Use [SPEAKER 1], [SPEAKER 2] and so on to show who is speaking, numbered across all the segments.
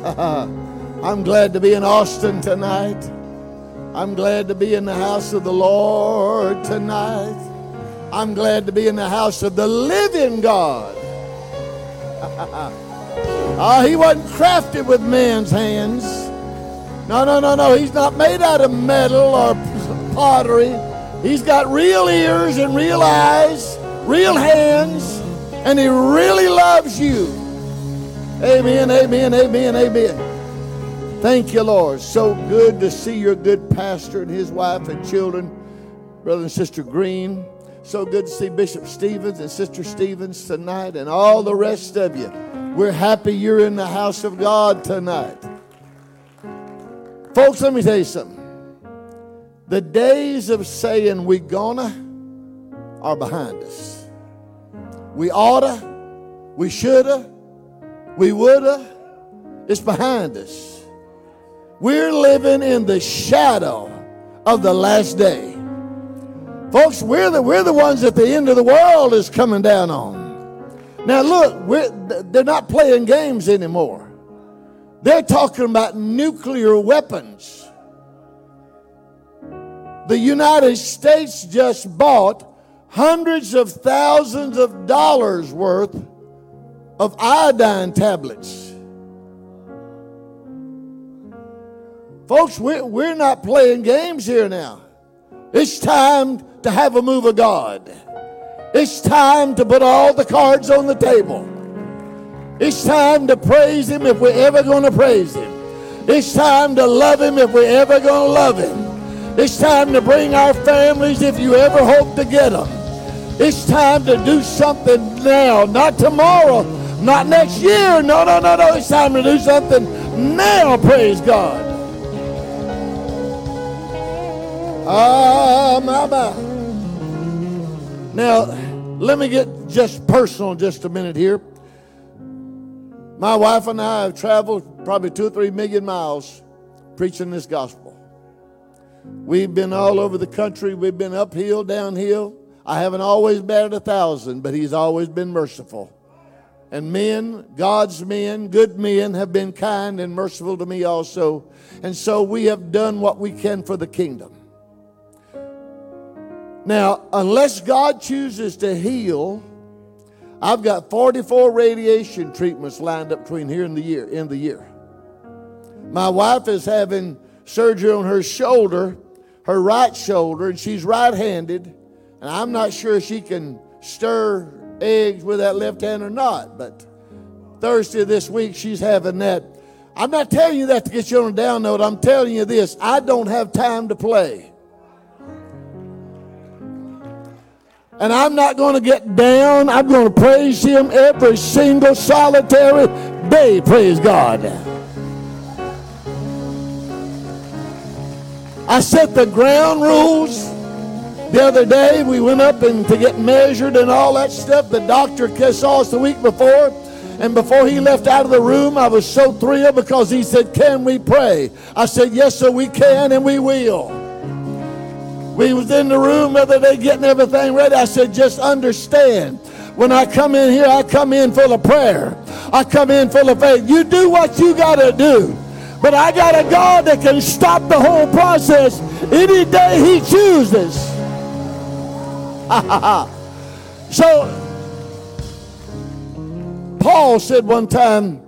[SPEAKER 1] I'm glad to be in Austin tonight. I'm glad to be in the house of the Lord tonight. I'm glad to be in the house of the living God. Ah, he wasn't crafted with man's hands. No, no, no, no. He's not made out of metal or pottery. He's got real ears and real eyes, real hands, and he really loves you. Amen, amen, amen, amen. Thank you, Lord. So good to see your good pastor and his wife and children, brother and sister Green. So good to see Bishop Stevens and Sister Stevens tonight and all the rest of you. We're happy you're in the house of God tonight. Folks, let me tell you something. The days of saying we gonna are behind us. We oughta, we shoulda, we woulda, it's behind us. We're living in the shadow of the last day. Folks, we're the, we're the ones that the end of the world is coming down on. Now, look, they're not playing games anymore. They're talking about nuclear weapons. The United States just bought hundreds of thousands of dollars worth of iodine tablets. Folks, we're, we're not playing games here now. It's time to have a move of God. It's time to put all the cards on the table. It's time to praise Him if we're ever going to praise Him. It's time to love Him if we're ever going to love Him. It's time to bring our families if you ever hope to get them. It's time to do something now, not tomorrow, not next year. No, no, no, no. It's time to do something now, praise God. Ah, my, my. Now, let me get just personal just a minute here. My wife and I have traveled probably two or three million miles preaching this gospel. We've been all over the country. We've been uphill, downhill. I haven't always batted a thousand, but He's always been merciful. And men, God's men, good men, have been kind and merciful to me also. And so we have done what we can for the kingdom. Now, unless God chooses to heal, I've got 44 radiation treatments lined up between here and the year, in the year. My wife is having surgery on her shoulder, her right shoulder, and she's right-handed, and I'm not sure she can stir eggs with that left hand or not, but Thursday this week she's having that. I'm not telling you that to get you on a down note. I'm telling you this. I don't have time to play. And I'm not going to get down. I'm going to praise Him every single solitary day. Praise God. I set the ground rules. The other day we went up and to get measured and all that stuff. The doctor saw us the week before. And before he left out of the room, I was so thrilled because he said, Can we pray? I said, Yes, sir, we can and we will. We was in the room the other day getting everything ready. I said, just understand. When I come in here, I come in full of prayer. I come in full of faith. You do what you got to do. But I got a God that can stop the whole process any day he chooses. so, Paul said one time,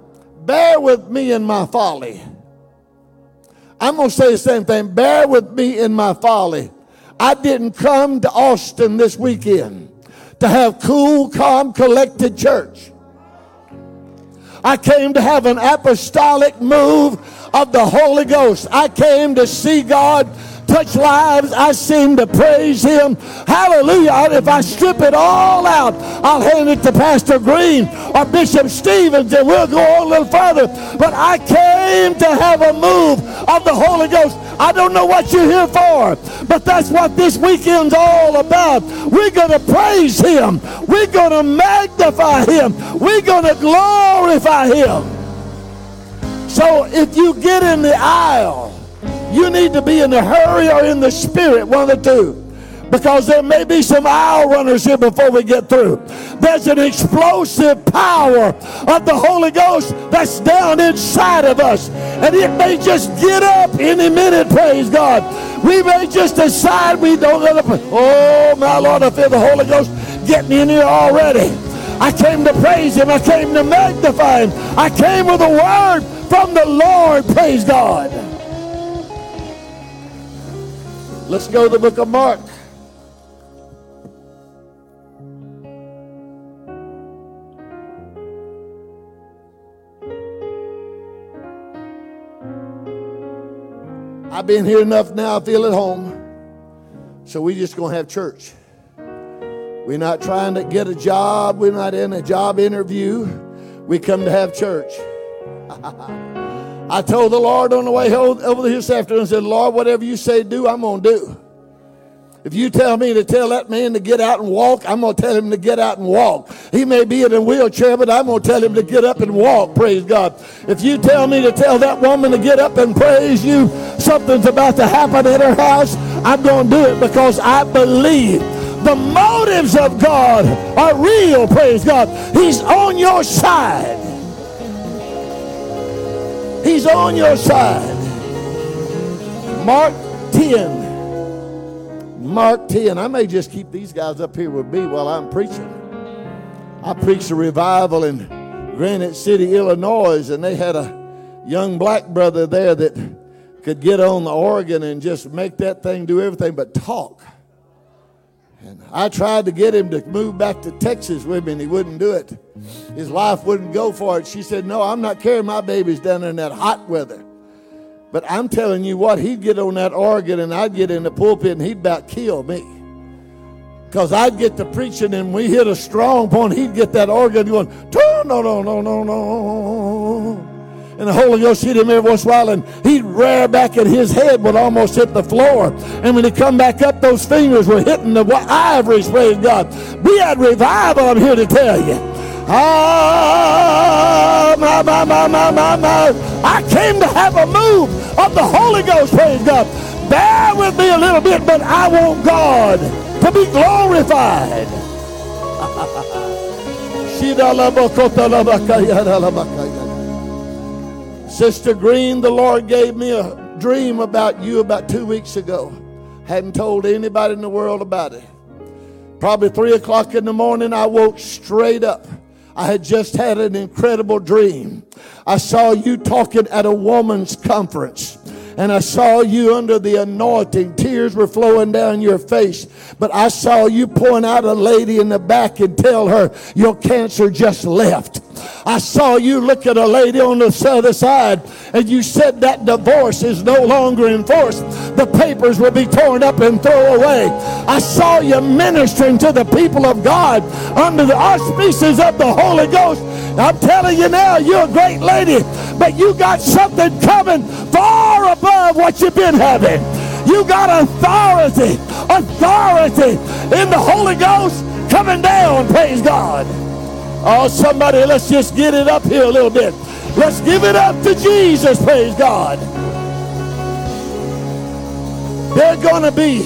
[SPEAKER 1] bear with me in my folly. I'm going to say the same thing. Bear with me in my folly. I didn't come to Austin this weekend to have cool, calm, collected church. I came to have an apostolic move of the Holy Ghost. I came to see God touch lives. I seem to praise Him. Hallelujah. If I strip it all out, I'll hand it to Pastor Green or Bishop Stevens and we'll go on a little further. But I came to have a move of the Holy Ghost. I don't know what you're here for, but that's what this weekend's all about. We're going to praise Him. We're going to magnify Him. We're going to glorify Him. So if you get in the aisle, you need to be in the hurry or in the spirit, one of the two. because there may be some aisle runners here before we get through. There's an explosive power of the Holy Ghost that's down inside of us. And it may just get up any minute, praise God. We may just decide we don't let it. Oh, my Lord, I feel the Holy Ghost getting in here already. I came to praise him. I came to magnify him. I came with a word from the Lord. Praise God. Let's go to the book of Mark. I've been here enough now, I feel at home. So we just gonna have church. We're not trying to get a job. We're not in a job interview. We come to have church. I told the Lord on the way over this afternoon, I said, Lord, whatever you say do, I'm going to do. If you tell me to tell that man to get out and walk, I'm going to tell him to get out and walk. He may be in a wheelchair, but I'm going to tell him to get up and walk. Praise God. If you tell me to tell that woman to get up and praise you, something's about to happen at her house, I'm going to do it because I believe the motives of God are real, praise God. He's on your side. He's on your side. Mark 10. Mark 10. I may just keep these guys up here with me while I'm preaching. I preached a revival in Granite City, Illinois, and they had a young black brother there that could get on the organ and just make that thing do everything but talk. And I tried to get him to move back to Texas with me, and he wouldn't do it. His wife wouldn't go for it. She said, No, I'm not carrying my babies down in that hot weather. But I'm telling you what, he'd get on that organ, and I'd get in the pulpit, and he'd about kill me. Because I'd get to preaching, and we hit a strong point, he'd get that organ going, No, no, no, no, no, no and the Holy Ghost hit him every once in a while, and he'd rear back, and his head would almost hit the floor. And when he come back up, those fingers were hitting the ivories. Praise God! We had revival. I'm here to tell you. Ah, my, my, my, my, my, my. I came to have a move of the Holy Ghost. Praise God. Bear with me a little bit, but I want God to be glorified. Sister Green, the Lord gave me a dream about you about two weeks ago. Hadn't told anybody in the world about it. Probably three o'clock in the morning, I woke straight up. I had just had an incredible dream. I saw you talking at a woman's conference and I saw you under the anointing. Tears were flowing down your face. But I saw you point out a lady in the back and tell her your cancer just left. I saw you look at a lady on the other side and you said that divorce is no longer in force. The papers will be torn up and thrown away. I saw you ministering to the people of God under the auspices of the Holy Ghost. I'm telling you now, you're a great lady, but you got something coming far above what you've been having. You got authority, authority in the Holy Ghost coming down, praise God. Oh, somebody, let's just get it up here a little bit. Let's give it up to Jesus, praise God. They're going to be,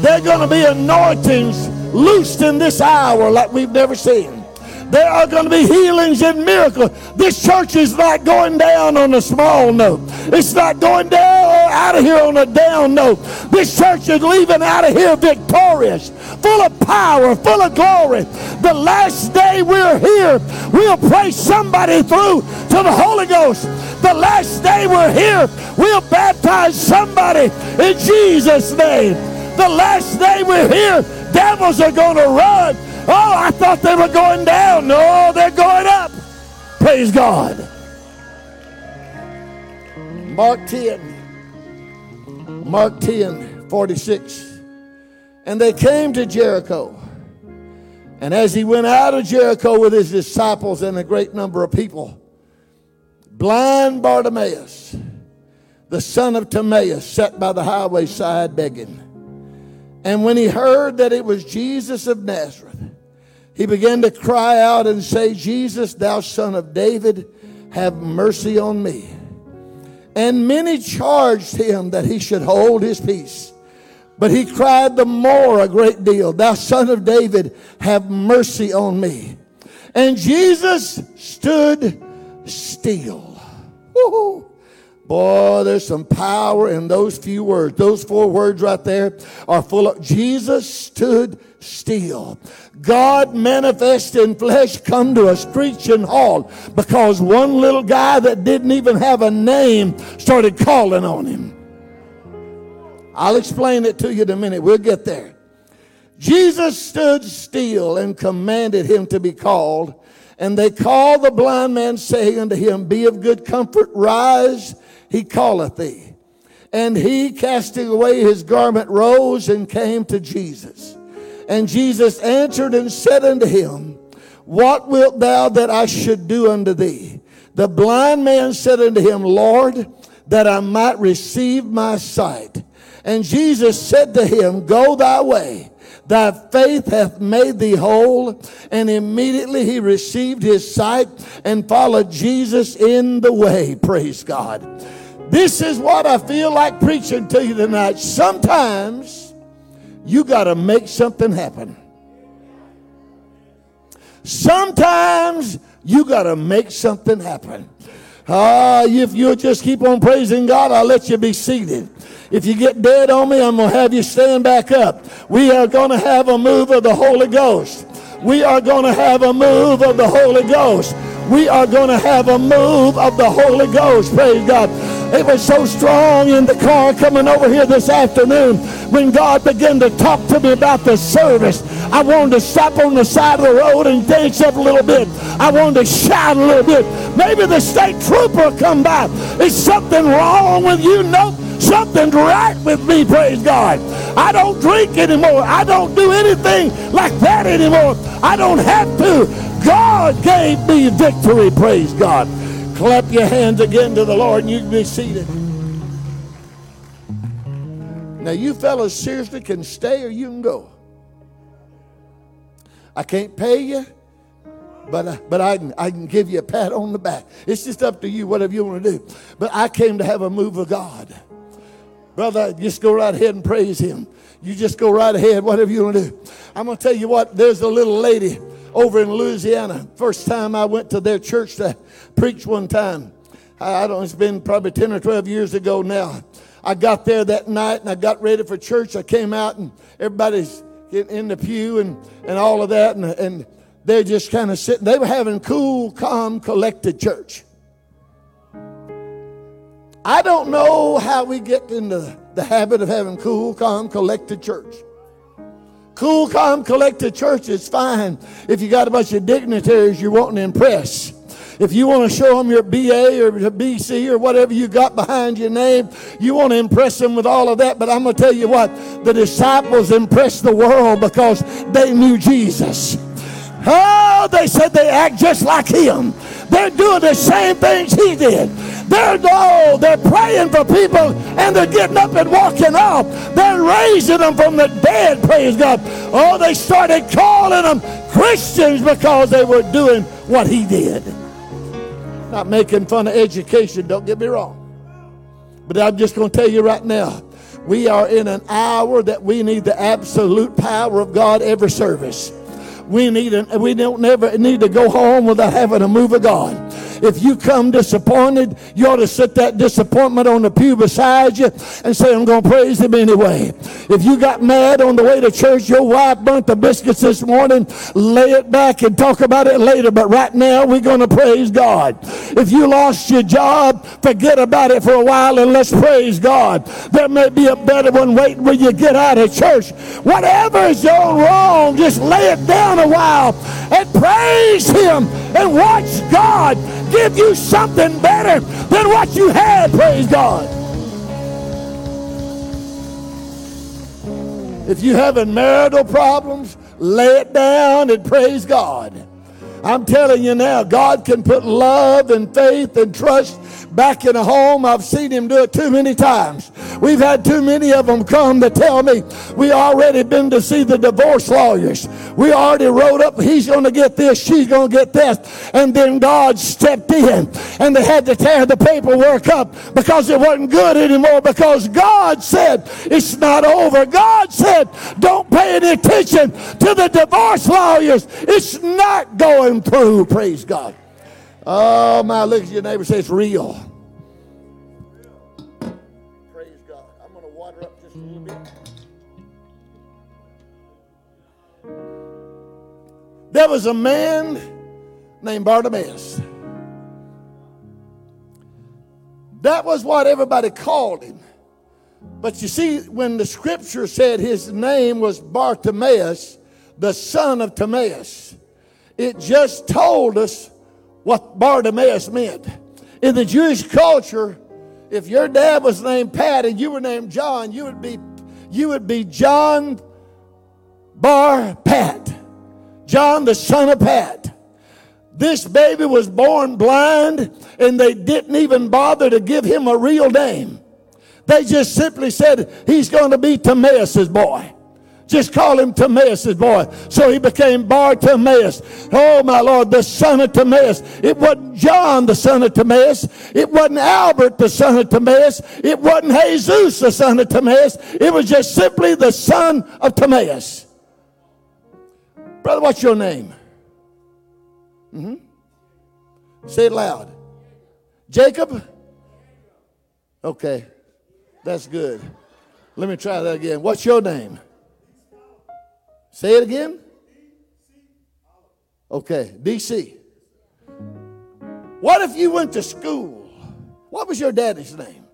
[SPEAKER 1] they're going to be anointings loosed in this hour like we've never seen. There are going to be healings and miracles. This church is not going down on a small note. It's not going down out of here on a down note. This church is leaving out of here victorious, full of power, full of glory. The last day we're here, we'll pray somebody through to the Holy Ghost. The last day we're here, we'll baptize somebody in Jesus' name. The last day we're here, devils are going to run. Oh, I thought they were going down. No, they're going up. Praise God. Mark 10. Mark 10, 46. And they came to Jericho. And as he went out of Jericho with his disciples and a great number of people, blind Bartimaeus, the son of Timaeus, sat by the highway side begging. And when he heard that it was Jesus of Nazareth, he began to cry out and say, Jesus, thou son of David, have mercy on me. And many charged him that he should hold his peace. But he cried the more a great deal, Thou son of David, have mercy on me. And Jesus stood still. Woo-hoo. Boy, there's some power in those few words. Those four words right there are full of Jesus stood still. God manifest in flesh come to a screeching halt because one little guy that didn't even have a name started calling on him. I'll explain it to you in a minute. We'll get there. Jesus stood still and commanded him to be called. And they called the blind man, saying unto him, Be of good comfort, rise, he calleth thee. And he, casting away his garment, rose and came to Jesus. And Jesus answered and said unto him, What wilt thou that I should do unto thee? The blind man said unto him, Lord, that I might receive my sight. And Jesus said to him, Go thy way. Thy faith hath made thee whole. And immediately he received his sight and followed Jesus in the way. Praise God. This is what I feel like preaching to you tonight. Sometimes you got to make something happen. Sometimes you got to make something happen. Ah, if you'll just keep on praising God, I'll let you be seated. If you get dead on me, I'm going to have you stand back up. We are going to have a move of the Holy Ghost. We are going to have a move of the Holy Ghost. We are going to have a move of the Holy Ghost. Praise God. It was so strong in the car coming over here this afternoon when God began to talk to me about the service. I wanted to stop on the side of the road and dance up a little bit. I wanted to shout a little bit. Maybe the state trooper come by. Is something wrong with you? Nope. Something's right with me, praise God. I don't drink anymore. I don't do anything like that anymore. I don't have to. God gave me victory, praise God. Clap your hands again to the Lord and you can be seated. Now, you fellas seriously can stay or you can go. I can't pay you, but, I, but I, can, I can give you a pat on the back. It's just up to you, whatever you want to do. But I came to have a move of God. Brother, just go right ahead and praise Him. You just go right ahead, whatever you want to do. I'm going to tell you what, there's a little lady over in Louisiana. First time I went to their church to preach one time. I don't, it's been probably 10 or 12 years ago now. I got there that night and I got ready for church. I came out and everybody's in the pew and, and all of that. And, and they're just kind of sitting. They were having cool, calm, collected church. I don't know how we get into the habit of having cool, calm, collected church. Cool, calm, collected church is fine if you got a bunch of dignitaries you're wanting to impress. If you want to show them your BA or BC or whatever you got behind your name, you want to impress them with all of that. But I'm going to tell you what, the disciples impressed the world because they knew Jesus. Oh, they said they act just like him. They're doing the same things he did. They're oh, they're praying for people and they're getting up and walking off. They're raising them from the dead, praise God. Oh, they started calling them Christians because they were doing what he did. Not making fun of education, don't get me wrong. But I'm just going to tell you right now, we are in an hour that we need the absolute power of God every service. We need an, we don't never need to go home without having a move of God. If you come disappointed, you ought to sit that disappointment on the pew beside you and say, I'm going to praise him anyway. If you got mad on the way to church, your wife burnt the biscuits this morning, lay it back and talk about it later. But right now, we're going to praise God. If you lost your job, forget about it for a while and let's praise God. There may be a better one waiting when you get out of church. Whatever is going wrong, just lay it down a while and praise Him and watch God give you something better than what you had, praise God. If you're having marital problems, lay it down and praise God. I'm telling you now, God can put love and faith and trust back in a home. I've seen him do it too many times. We've had too many of them come to tell me we already been to see the divorce lawyers. We already wrote up he's going to get this, she's going to get this. And then God stepped in and they had to tear the paperwork up because it wasn't good anymore because God said it's not over. God said don't pay any attention to the divorce lawyers. It's not going through. Praise God. Oh my, look at your neighbor say it's real. Praise God. I'm going to water up just a little bit. There was a man named Bartimaeus. That was what everybody called him. But you see, when the scripture said his name was Bartimaeus, the son of Timaeus, it just told us what Bartimaeus meant. In the Jewish culture, if your dad was named Pat and you were named John, you would be you would be John Bar Pat. John the son of Pat. This baby was born blind and they didn't even bother to give him a real name. They just simply said he's going to be Timaeus' boy. Just call him Timaeus' boy. So he became Bartimaeus. Oh my Lord, the son of Timaeus. It wasn't John, the son of Timaeus. It wasn't Albert, the son of Timaeus. It wasn't Jesus, the son of Timaeus. It was just simply the son of Timaeus. Brother, what's your name? Mm-hmm. Say it loud. Jacob? Okay, that's good. Let me try that again. What's your name? Say it again. Okay, DC. What if you went to school? What was your daddy's name?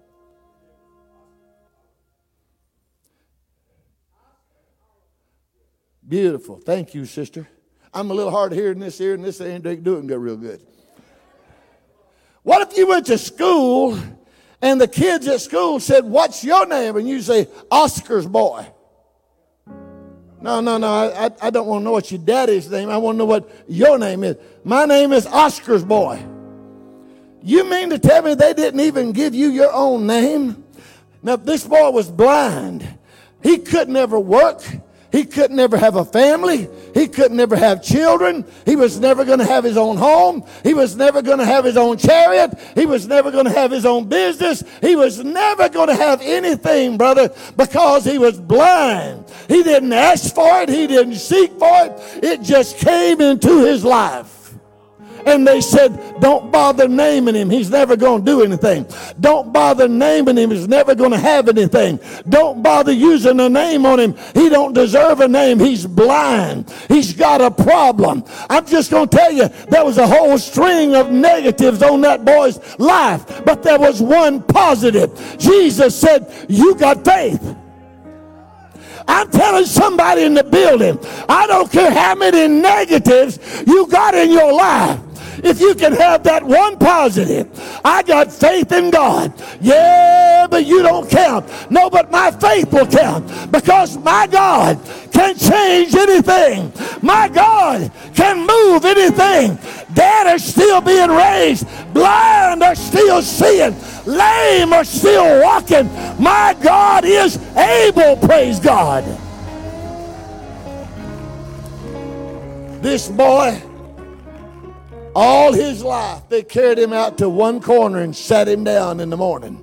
[SPEAKER 1] Beautiful. Thank you, sister. I'm a little hard of hearing this ear, and this ain't doing good, real good. What if you went to school and the kids at school said, What's your name? And you say, Oscar's boy. No, no, no. I, I, don't want to know what your daddy's name. I want to know what your name is. My name is Oscar's boy. You mean to tell me they didn't even give you your own name? Now, if this boy was blind, he could never work. He could never have a family. He could never have children. He was never going to have his own home. He was never going to have his own chariot. He was never going to have his own business. He was never going to have anything, brother, because he was blind. He didn't ask for it. He didn't seek for it. It just came into his life. And they said, Don't bother naming him. He's never going to do anything. Don't bother naming him. He's never going to have anything. Don't bother using a name on him. He don't deserve a name. He's blind. He's got a problem. I'm just going to tell you, there was a whole string of negatives on that boy's life, but there was one positive. Jesus said, You got faith. I'm telling somebody in the building, I don't care how many negatives you got in your life if you can have that one positive. I got faith in God. Yeah, but you don't count. No, but my faith will count because my God can change anything. My God can move anything. Dead are still being raised. Blind are still seeing. Lame are still walking. My God is able, praise God. This boy all his life, they carried him out to one corner and sat him down in the morning.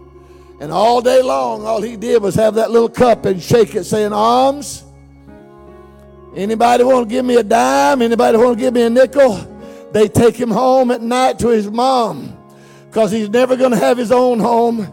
[SPEAKER 1] And all day long, all he did was have that little cup and shake it, saying, Alms. Anybody want to give me a dime? Anybody want to give me a nickel? They take him home at night to his mom because he's never going to have his own home.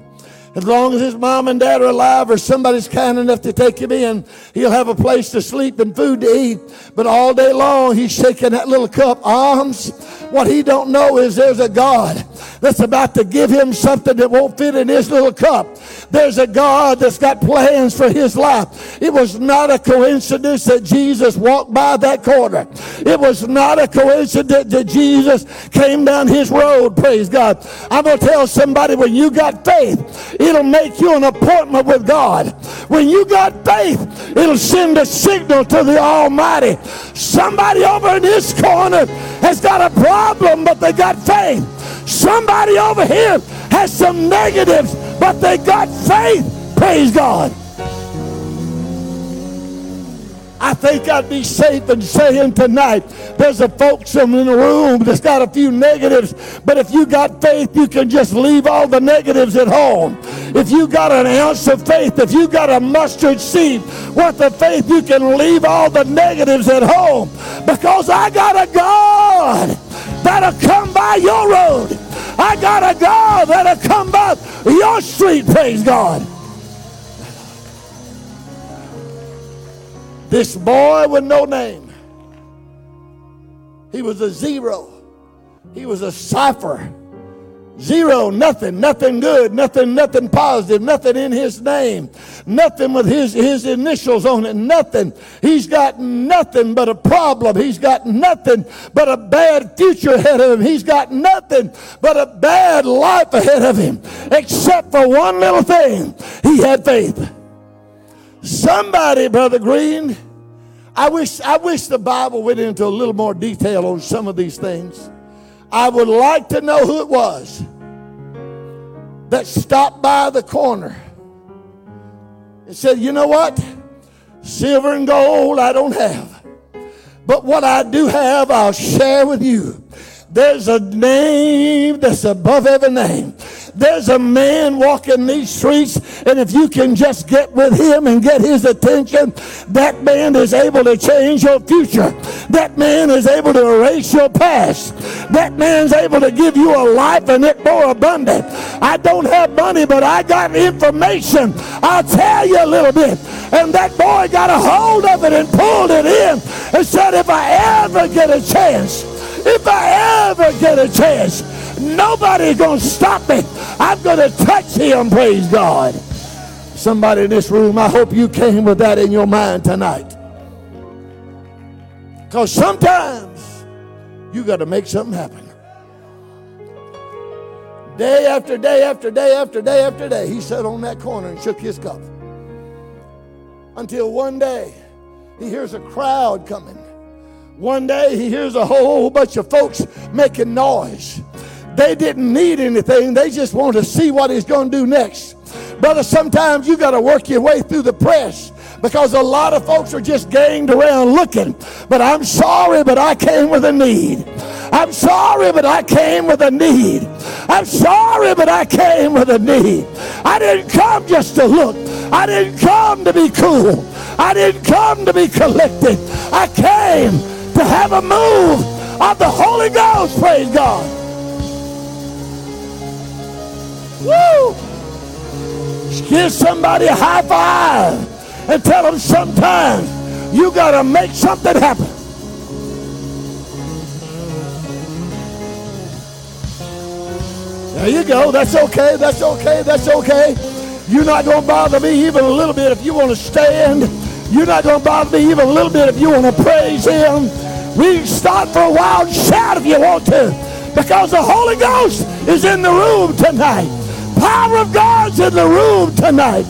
[SPEAKER 1] As long as his mom and dad are alive or somebody's kind enough to take him in, he'll have a place to sleep and food to eat. But all day long, he's shaking that little cup, Alms. What he don't know is there's a God that's about to give him something that won't fit in his little cup. There's a God that's got plans for his life. It was not a coincidence that Jesus walked by that corner. It was not a coincidence that Jesus came down his road. Praise God. I'm going to tell somebody when you got faith, it'll make you an appointment with God. When you got faith, it'll send a signal to the Almighty. Somebody over in this corner has got a problem, but they got faith. Somebody over here has some negatives, but they got faith. Praise God. I think I'd be safe in saying tonight there's a folks in the room that's got a few negatives, but if you got faith, you can just leave all the negatives at home. If you got an ounce of faith, if you got a mustard seed worth of faith, you can leave all the negatives at home because I got a God that'll come by your road. I got a God that'll come by your street, praise God. This boy with no name. He was a zero. He was a cipher. Zero, nothing, nothing good, nothing, nothing positive, nothing in his name, nothing with his, his initials on it, nothing. He's got nothing but a problem. He's got nothing but a bad future ahead of him. He's got nothing but a bad life ahead of him, except for one little thing. He had faith. Somebody, Brother Green, I wish, I wish the Bible went into a little more detail on some of these things. I would like to know who it was that stopped by the corner and said, You know what? Silver and gold I don't have. But what I do have, I'll share with you. There's a name that's above every name. There's a man walking these streets, and if you can just get with him and get his attention, that man is able to change your future. That man is able to erase your past. That man's able to give you a life and it more abundant. I don't have money, but I got information. I'll tell you a little bit. And that boy got a hold of it and pulled it in and said, if I ever get a chance, if I ever get a chance, Nobody's going to stop me. I'm going to touch him, praise God. Somebody in this room, I hope you came with that in your mind tonight. Because sometimes you got to make something happen. Day after day after day after day after day, he sat on that corner and shook his cup. Until one day, he hears a crowd coming. One day, he hears a whole bunch of folks making noise. They didn't need anything, they just wanted to see what he's going to do next. Brother, sometimes you got to work your way through the press because a lot of folks are just ganged around looking. But I'm sorry, but I came with a need. I'm sorry, but I came with a need. I'm sorry, but I came with a need. I didn't come just to look. I didn't come to be cool. I didn't come to be collected. I came to have a move of the Holy Ghost, praise God. Woo! Give somebody a high five and tell them sometimes you got to make something happen. There you go. That's okay. That's okay. That's okay. You're not going to bother me even a little bit if you want to stand. You're not going to bother me even a little bit if you want to praise Him. We can start for a wild shout if you want to because the Holy Ghost is in the room tonight power of God's in the room tonight.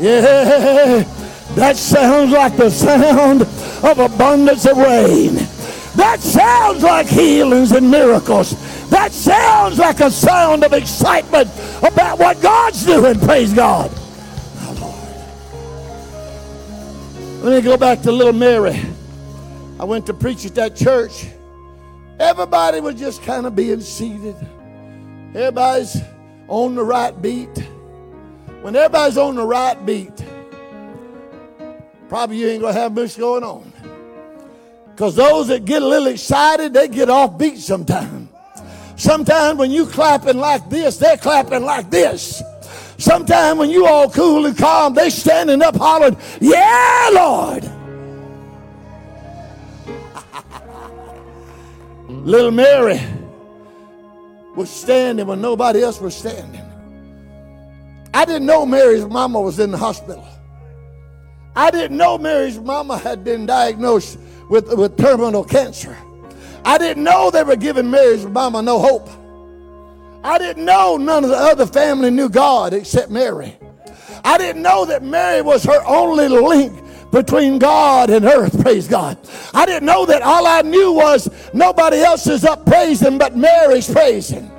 [SPEAKER 1] yeah, that sounds like the sound of abundance of rain. That sounds like healings and miracles. That sounds like a sound of excitement about what God's doing. Praise God. Let me go back to little Mary. I went to preach at that church. Everybody was just kind of being seated. Everybody's on the right beat. When everybody's on the right beat, probably you ain't going to have much going on. Because those that get a little excited, they get off beat sometimes. Sometimes when you clapping like this, they're clapping like this. Sometimes when you all cool and calm, they standing up hollering, yeah, Lord. Little Mary was standing when nobody else was standing. I didn't know Mary's mama was in the hospital. I didn't know Mary's mama had been diagnosed with, with terminal cancer. I didn't know they were giving Mary's mama no hope. I didn't know none of the other family knew God except Mary. I didn't know that Mary was her only link between God and earth. Praise God. I didn't know that. All I knew was nobody else is up praising but Mary's praising.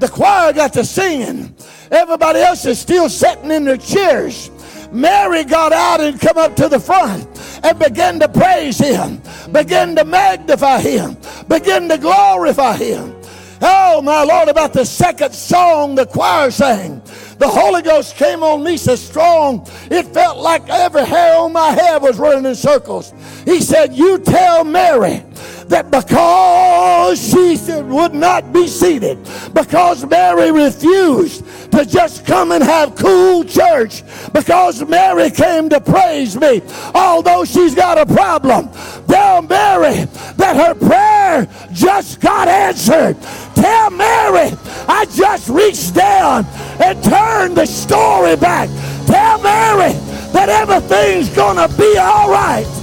[SPEAKER 1] The choir got to singing. Everybody else is still sitting in their chairs. Mary got out and come up to the front and began to praise him, began to magnify him, began to glorify him. Oh, my Lord, about the second song the choir sang. The Holy Ghost came on me so strong, it felt like every hair on my head was running in circles. He said, You tell Mary that because she said would not be seated, because Mary refused to just come and have cool church, because Mary came to praise me, although she's got a problem, tell Mary that her prayer just got answered. Tell Mary I just reached down and turned the story back. Tell Mary that everything's gonna be all right.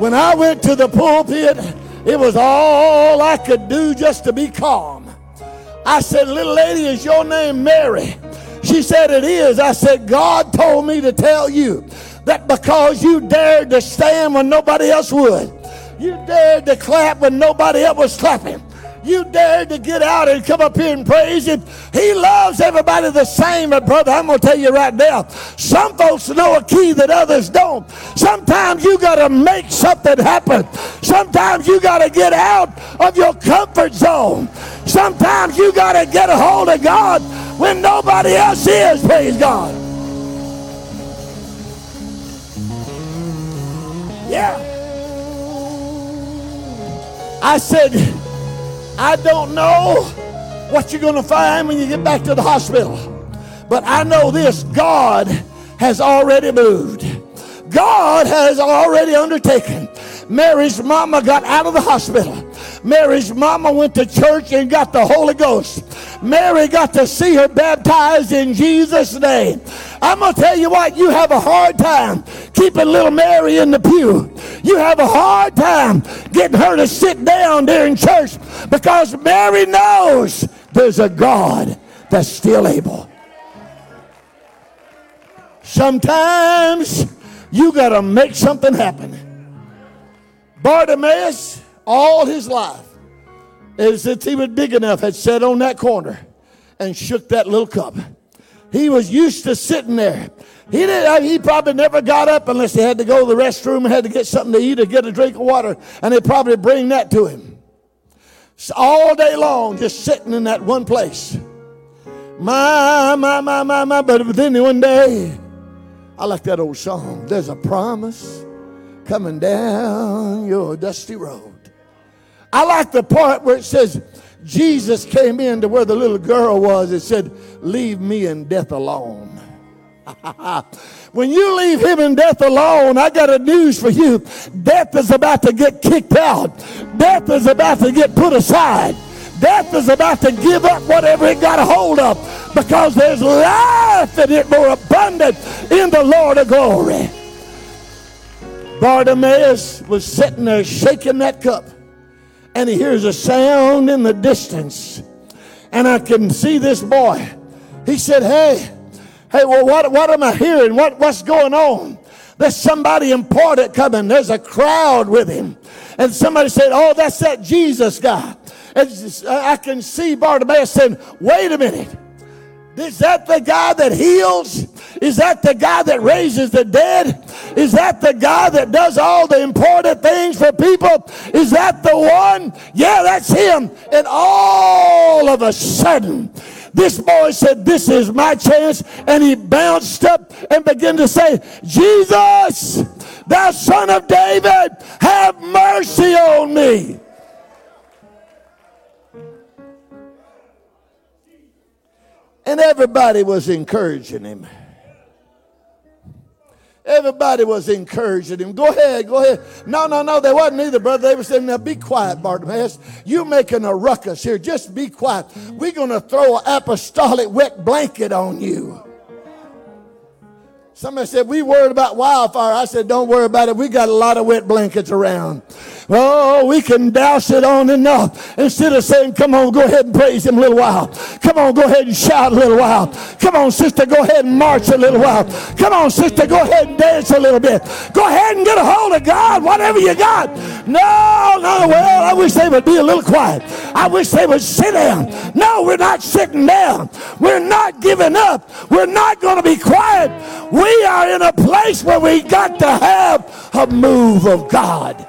[SPEAKER 1] When I went to the pulpit, it was all I could do just to be calm. I said, Little lady, is your name Mary? She said, It is. I said, God told me to tell you that because you dared to stand when nobody else would, you dared to clap when nobody else was clapping, you dared to get out and come up here and praise Him. He loves everybody the same. But, brother, I'm going to tell you right now some folks know a key that others don't. Sometimes you got to make something happen. Sometimes you got to get out of your comfort zone. Sometimes you got to get a hold of God when nobody else is. Praise God. Yeah. I said, I don't know what you're going to find when you get back to the hospital. But I know this God has already moved. God has already undertaken. Mary's mama got out of the hospital. Mary's mama went to church and got the Holy Ghost. Mary got to see her baptized in Jesus' name. I'm going to tell you what, you have a hard time keeping little Mary in the pew. You have a hard time getting her to sit down there in church because Mary knows there's a God that's still able. Sometimes you got to make something happen. Bartimaeus, all his life, as since he was big enough, had sat on that corner and shook that little cup. He was used to sitting there. He, didn't, he probably never got up unless he had to go to the restroom and had to get something to eat or get a drink of water, and they probably bring that to him. All day long, just sitting in that one place. My, my, my, my, my. But then one day, I like that old song. There's a promise coming down your dusty road. I like the part where it says, Jesus came in to where the little girl was and said, Leave me in death alone. when you leave him and death alone, I got a news for you. Death is about to get kicked out, death is about to get put aside. Death is about to give up whatever it got a hold of because there's life in it more abundant in the Lord of glory. Bartimaeus was sitting there shaking that cup and he hears a sound in the distance. And I can see this boy. He said, Hey, hey, well, what, what am I hearing? What, what's going on? There's somebody important coming. There's a crowd with him. And somebody said, Oh, that's that Jesus guy. And I can see Bartimaeus saying, Wait a minute. Is that the guy that heals? Is that the guy that raises the dead? Is that the guy that does all the important things for people? Is that the one? Yeah, that's him. And all of a sudden, this boy said, This is my chance. And he bounced up and began to say, Jesus, thou son of David, have mercy on me. And everybody was encouraging him. Everybody was encouraging him. Go ahead, go ahead. No, no, no, they wasn't either, brother. They were saying, now be quiet, Bartimaeus. You're making a ruckus here. Just be quiet. We're going to throw an apostolic wet blanket on you. Somebody said, we worried about wildfire. I said, don't worry about it. We got a lot of wet blankets around. Oh, we can douse it on enough instead of saying, Come on, go ahead and praise Him a little while. Come on, go ahead and shout a little while. Come on, sister, go ahead and march a little while. Come on, sister, go ahead and dance a little bit. Go ahead and get a hold of God, whatever you got. No, no, well, I wish they would be a little quiet. I wish they would sit down. No, we're not sitting down. We're not giving up. We're not going to be quiet. We are in a place where we got to have a move of God.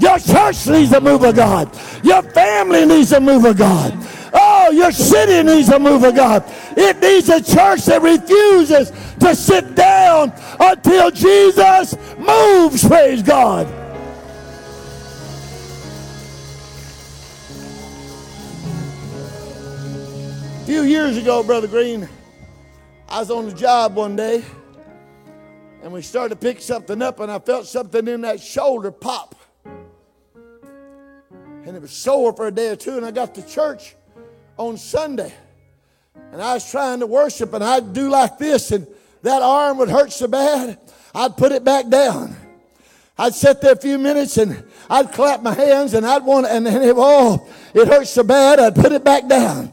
[SPEAKER 1] Your church needs a move of God. Your family needs a move of God. Oh, your city needs a move of God. It needs a church that refuses to sit down until Jesus moves, praise God. A few years ago, Brother Green, I was on the job one day and we started to pick something up, and I felt something in that shoulder pop and it was sore for a day or two. And I got to church on Sunday, and I was trying to worship, and I'd do like this, and that arm would hurt so bad, I'd put it back down. I'd sit there a few minutes and I'd clap my hands and I'd want, and then it, oh, it hurts so bad, I'd put it back down.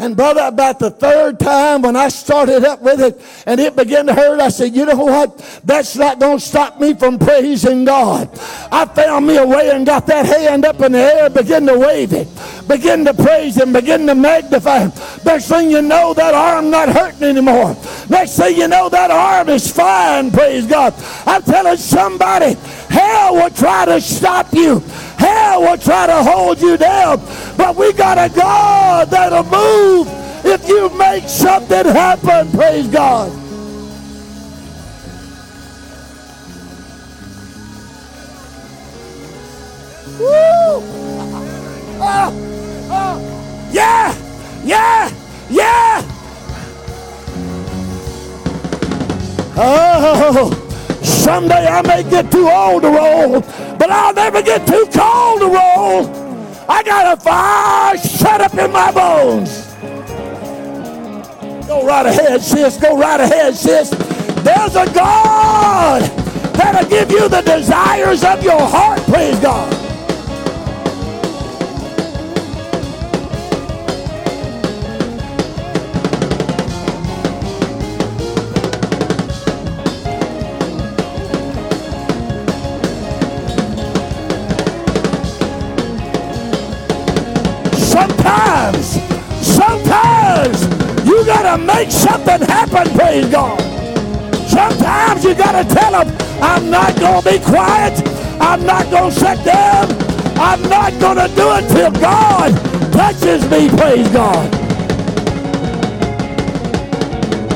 [SPEAKER 1] And brother, about the third time when I started up with it and it began to hurt, I said, you know what? That's not going to stop me from praising God. I found me a way and got that hand up in the air, begin to wave it, begin to praise Him, begin to magnify Him. Next thing you know, that arm not hurting anymore. Next thing you know, that arm is fine, praise God. I'm telling somebody, hell will try to stop you. Hell will try to hold you down. But we got a God that'll move if you make something happen. Praise God. Woo! Oh, oh, yeah, yeah, yeah. Oh. Someday I may get too old to roll, I'll never get too cold to roll. I got a fire shut up in my bones. Go right ahead, sis. Go right ahead, sis. There's a God that'll give you the desires of your heart, praise God. Make something happen, praise God. Sometimes you got to tell them, I'm not going to be quiet. I'm not going to sit down. I'm not going to do it till God touches me, praise God.